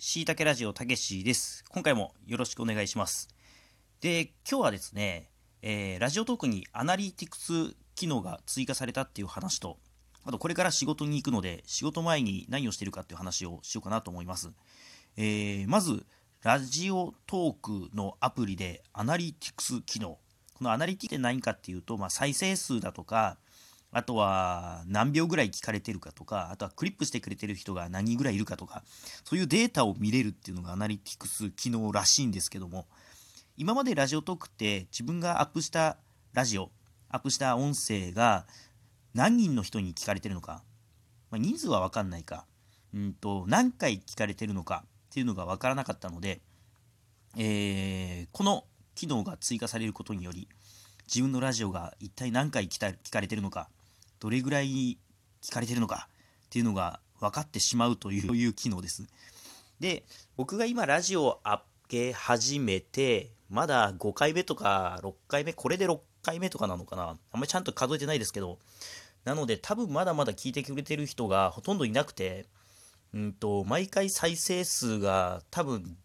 しいたけラジオたけしです。今回もよろしくお願いします。で、今日はですね、えー、ラジオトークにアナリティクス機能が追加されたっていう話と、あとこれから仕事に行くので、仕事前に何をしてるかっていう話をしようかなと思います。えー、まず、ラジオトークのアプリでアナリティクス機能。このアナリティクスって何かっていうと、まあ、再生数だとか、あとは何秒ぐらい聞かれてるかとか、あとはクリップしてくれてる人が何人ぐらいいるかとか、そういうデータを見れるっていうのがアナリティクス機能らしいんですけども、今までラジオトークって自分がアップしたラジオ、アップした音声が何人の人に聞かれてるのか、まあ、人数は分かんないか、うんと、何回聞かれてるのかっていうのが分からなかったので、えー、この機能が追加されることにより、自分のラジオが一体何回聞かれてるのか、どれぐらい聞かれてるのかっていうのが分かってしまうという 機能です。で、僕が今ラジオを上げ始めて、まだ5回目とか6回目、これで6回目とかなのかなあんまりちゃんと数えてないですけど、なので多分まだまだ聞いてくれてる人がほとんどいなくて、うんと、毎回再生数が多分、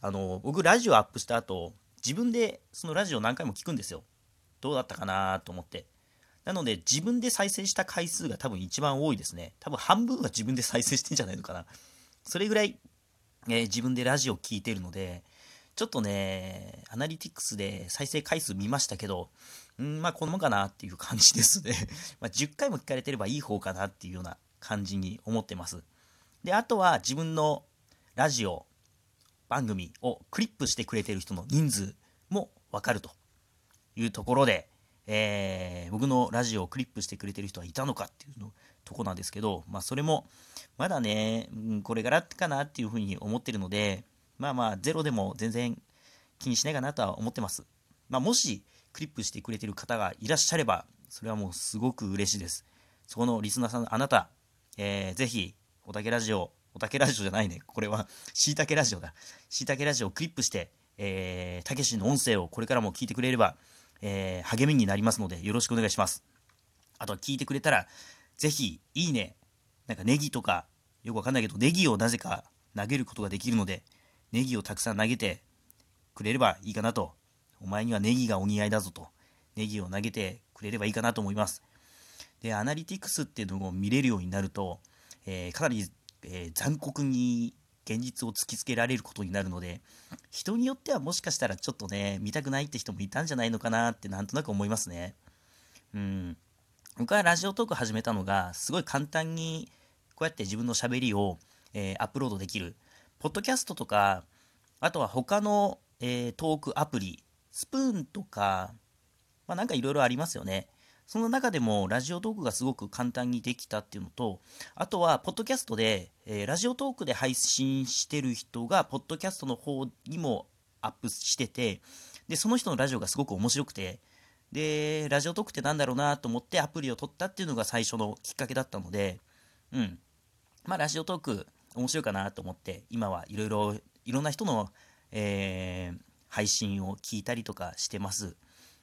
あの、僕ラジオアップした後、自分でそのラジオ何回も聞くんですよ。どうだったかなと思って。なので、自分で再生した回数が多分一番多いですね。多分半分は自分で再生してんじゃないのかな。それぐらい、えー、自分でラジオ聴いてるので、ちょっとね、アナリティクスで再生回数見ましたけど、うんまあこのもんかなっていう感じですね。まあ10回も聞かれてればいい方かなっていうような感じに思ってます。で、あとは自分のラジオ番組をクリップしてくれてる人の人数もわかるというところで、えー、僕のラジオをクリップしてくれてる人はいたのかっていうのとこなんですけど、まあ、それもまだね、これからかなっていうふうに思ってるので、まあまあ、ゼロでも全然気にしないかなとは思ってます。まあ、もし、クリップしてくれてる方がいらっしゃれば、それはもうすごく嬉しいです。そこのリスナーさん、あなた、えー、ぜひ、おたけラジオ、おたけラジオじゃないね。これは、しいたけラジオだ。しいたけラジオをクリップして、えー、たけしの音声をこれからも聞いてくれれば、えー、励みになりますので、よろしくお願いします。あと聞いてくれたら、ぜひ、いいね、なんかネギとか、よくわかんないけど、ネギをなぜか投げることができるので、ネギをたくさん投げてくれればいいかなと。お前にはネギがお似合いだぞと。ネギを投げてくれればいいかなと思います。で、アナリティクスっていうのを見れるようになると、えー、かなり、えー、残酷に現実を突きつけられることになるので、人によってはもしかしたらちょっとね、見たくないって人もいたんじゃないのかなってなんとなく思いますね。うん。僕はラジオトーク始めたのが、すごい簡単にこうやって自分のしゃべりを、えー、アップロードできる。ポッドキャストとか、あとは他の、えー、トークアプリ、スプーンとか、まあなんかいろいろありますよね。その中でもラジオトークがすごく簡単にできたっていうのと、あとは、ポッドキャストで、えー、ラジオトークで配信してる人が、ポッドキャストの方にもアップしてて、で、その人のラジオがすごく面白くて、で、ラジオトークってなんだろうなと思ってアプリを取ったっていうのが最初のきっかけだったので、うん。まあ、ラジオトーク面白いかなと思って、今はいろいろ、いろんな人の、えー、配信を聞いたりとかしてます。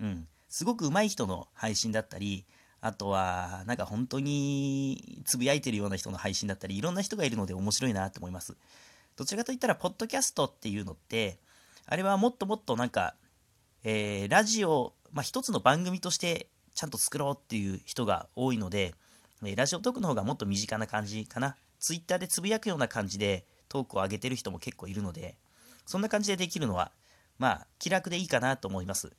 うん。すごく上手い人の配信だったり、あとは、なんか本当につぶやいてるような人の配信だったり、いろんな人がいるので面白いなと思います。どちらかといったら、ポッドキャストっていうのって、あれはもっともっとなんか、えー、ラジオ、まあ、一つの番組としてちゃんと作ろうっていう人が多いので、えー、ラジオトークの方がもっと身近な感じかな。ツイッターでつぶやくような感じでトークを上げてる人も結構いるので、そんな感じでできるのは、まあ、気楽でいいかなと思います。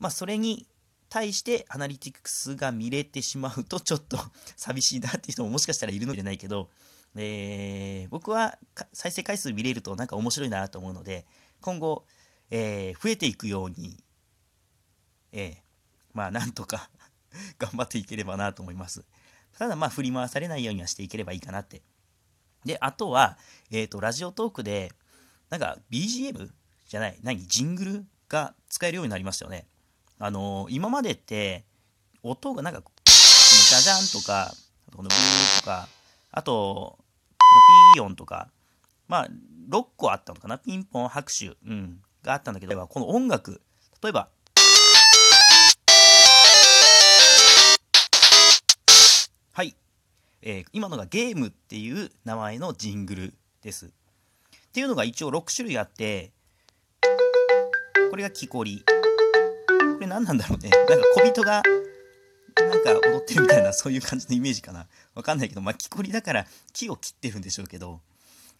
まあ、それに対してアナリティクスが見れてしまうとちょっと 寂しいなっていう人ももしかしたらいるのではないけど、えー、僕は再生回数見れるとなんか面白いなと思うので、今後、えー、増えていくように、えー、まあなんとか 頑張っていければなと思います。ただまあ振り回されないようにはしていければいいかなって。で、あとは、えっ、ー、と、ラジオトークで、なんか BGM じゃない、何？ジングルが使えるようになりましたよね。あの、今までって、音がなんか、このジャジャンとか、このブーとか、あと、このピー音とか、まあ、6個あったのかなピンポン、拍手、うん、があったんだけど、この音楽、例えば、はい、えー、今のがゲームっていう名前のジングルです。っていうのが一応6種類あってこれが木こり何なんだろうね。なんか小人がなんか踊ってるみたいなそういう感じのイメージかな。わかんないけどまあ木こりだから木を切ってるんでしょうけど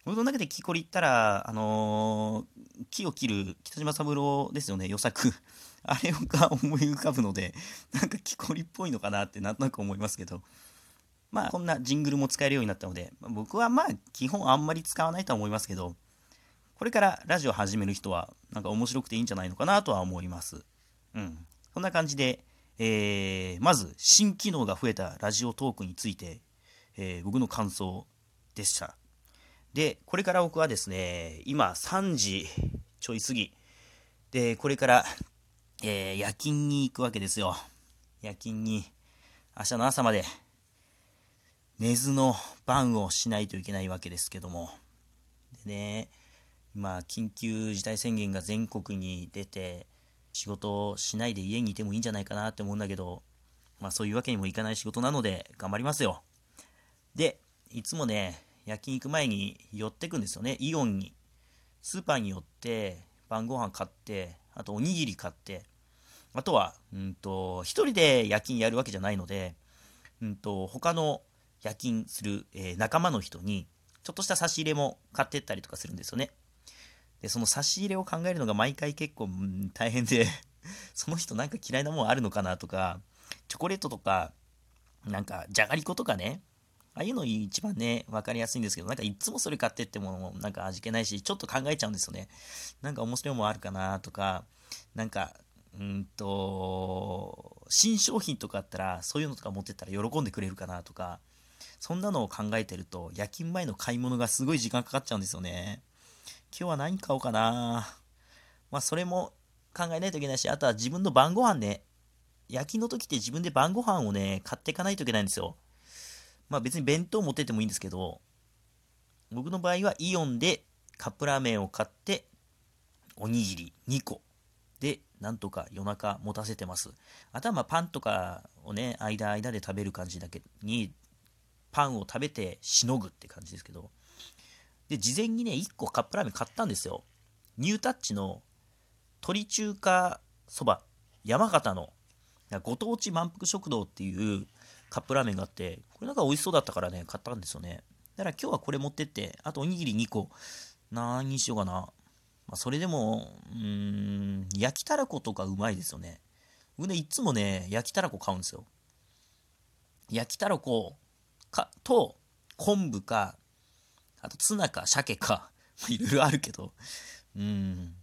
僕の中で木こりったらあのー、木を切る北島三郎ですよね予作。あれが思い浮かぶのでなんか木こりっぽいのかなってなんとなく思いますけど。まあこんなジングルも使えるようになったので僕はまあ基本あんまり使わないとは思いますけどこれからラジオ始める人はなんか面白くていいんじゃないのかなとは思います。うん。そんな感じで、えー、まず新機能が増えたラジオトークについて、えー、僕の感想でした。で、これから僕はですね、今3時ちょい過ぎ。で、これから、えー、夜勤に行くわけですよ。夜勤に、明日の朝まで、寝ずの番をしないといけないわけですけども。でね、今、緊急事態宣言が全国に出て、仕事をしないで家にいてもいいんじゃないかなって思うんだけど、まあそういうわけにもいかない仕事なので頑張りますよ。で、いつもね、夜勤行く前に寄ってくんですよね、イオンに。スーパーに寄って、晩ご飯買って、あとおにぎり買って、あとは、うんと、一人で夜勤やるわけじゃないので、うんと、他の夜勤する、えー、仲間の人に、ちょっとした差し入れも買ってったりとかするんですよね。で、その差し入れを考えるのが毎回結構、うん、大変で その人なんか嫌いなもんあるのかなとか、チョコレートとか、なんか、じゃがりことかね、ああいうの一番ね、わかりやすいんですけど、なんかいつもそれ買ってっても、なんか味気ないし、ちょっと考えちゃうんですよね。なんか面白いもんあるかなとか、なんか、うんと、新商品とかあったら、そういうのとか持ってったら喜んでくれるかなとか、そんなのを考えてると、夜勤前の買い物がすごい時間かかっちゃうんですよね。今日は何買おうかな。まあ、それも考えないといけないし、あとは自分の晩ご飯ね。夜勤の時って自分で晩ご飯をね、買っていかないといけないんですよ。まあ別に弁当持ってってもいいんですけど、僕の場合はイオンでカップラーメンを買って、おにぎり2個で、なんとか夜中持たせてます。あとはまあパンとかをね、間間で食べる感じだけに、パンを食べてしのぐって感じですけど、で、事前にね、1個カップラーメン買ったんですよ。ニュータッチの鶏中華そば、山形のご当地満腹食堂っていうカップラーメンがあって、これなんか美味しそうだったからね、買ったんですよね。だから今日はこれ持ってって、あとおにぎり2個、何にしようかな。まあ、それでも、うーん、焼きたらことかうまいですよね。僕ね、いつもね、焼きたらこ買うんですよ。焼きたらこかと昆布かあとツナか鮭か、いろいろあるけど、うん。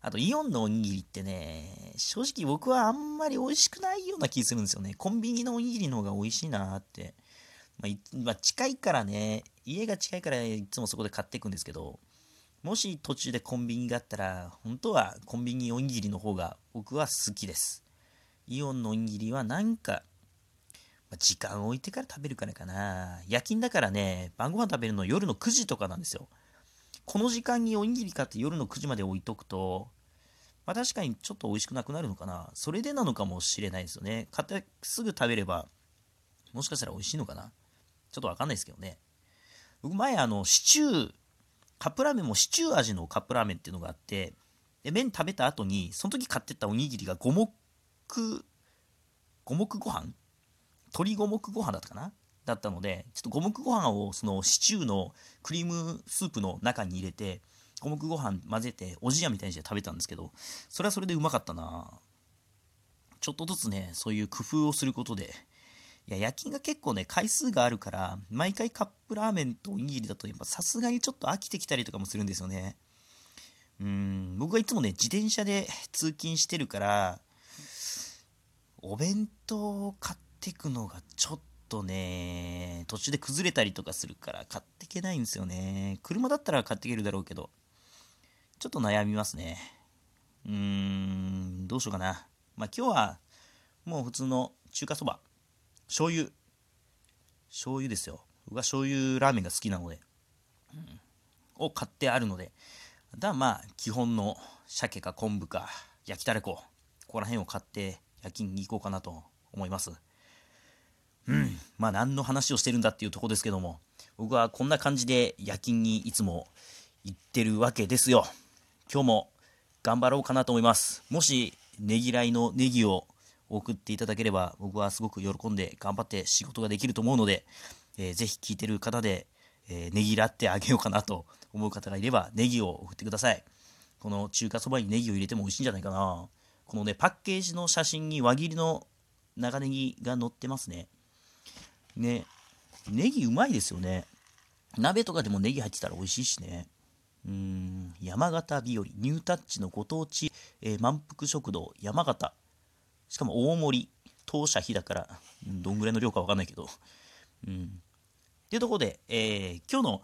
あとイオンのおにぎりってね、正直僕はあんまり美味しくないような気するんですよね。コンビニのおにぎりの方が美味しいなって。まあ、まあ、近いからね、家が近いからいつもそこで買っていくんですけど、もし途中でコンビニがあったら、本当はコンビニおにぎりの方が僕は好きです。イオンのおにぎりはなんか時間を置いてから食べるからかな。夜勤だからね、晩ご飯食べるの夜の9時とかなんですよ。この時間におにぎり買って夜の9時まで置いとくと、まあ確かにちょっと美味しくなくなるのかな。それでなのかもしれないですよね。買ってすぐ食べれば、もしかしたら美味しいのかな。ちょっとわかんないですけどね。僕前あの、シチュー、カップラーメンもシチュー味のカップラーメンっていうのがあって、で麺食べた後に、その時買ってったおにぎりが五目、五目ご飯鶏五目ご飯だったかな？だったので、ちょっと五目ご飯をそのシチューのクリームスープの中に入れて、五目ご飯混ぜて、おじやみたいにして食べたんですけど、それはそれでうまかったなちょっとずつね、そういう工夫をすることで、いや、夜勤が結構ね、回数があるから、毎回カップラーメンとおにぎりだと、やっぱさすがにちょっと飽きてきたりとかもするんですよね。うん、僕はいつもね、自転車で通勤してるから、お弁当を買ってくのがちょっとね、途中で崩れたりとかするから買っていけないんですよね。車だったら買っていけるだろうけど、ちょっと悩みますね。うーん、どうしようかな。まあ今日はもう普通の中華そば、醤油、醤油ですよ。僕は醤油ラーメンが好きなので、うん、を買ってあるので、だまあ基本の鮭か昆布か焼きたれこ、ここら辺を買って夜勤に行こうかなと思います。うん、まあ何の話をしてるんだっていうとこですけども、僕はこんな感じで夜勤にいつも言ってるわけですよ。今日も頑張ろうかなと思います。もし、ねぎらいのネギを送っていただければ、僕はすごく喜んで頑張って仕事ができると思うので、えー、ぜひ聞いてる方で、えー、ねぎらってあげようかなと思う方がいれば、ネギを送ってください。この中華そばにネギを入れても美味しいんじゃないかな。このね、パッケージの写真に輪切りの長ネギが載ってますね。ね、ネギうまいですよね。鍋とかでもネギ入ってたら美味しいしね。うん、山形日和、ニュータッチのご当地、えー、満腹食堂、山形。しかも大盛り、当社日だから、うん、どんぐらいの量かわかんないけど。うん。っていうところで、えー、今日の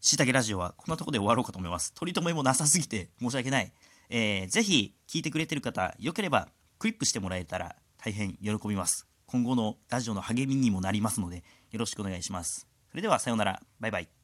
しいたけラジオはこんなところで終わろうかと思います。取り留めもなさすぎて申し訳ない。えー、ぜひ聞いてくれてる方、よければクリップしてもらえたら大変喜びます。今後のラジオの励みにもなりますので、よろしくお願いします。それではさようなら。バイバイ。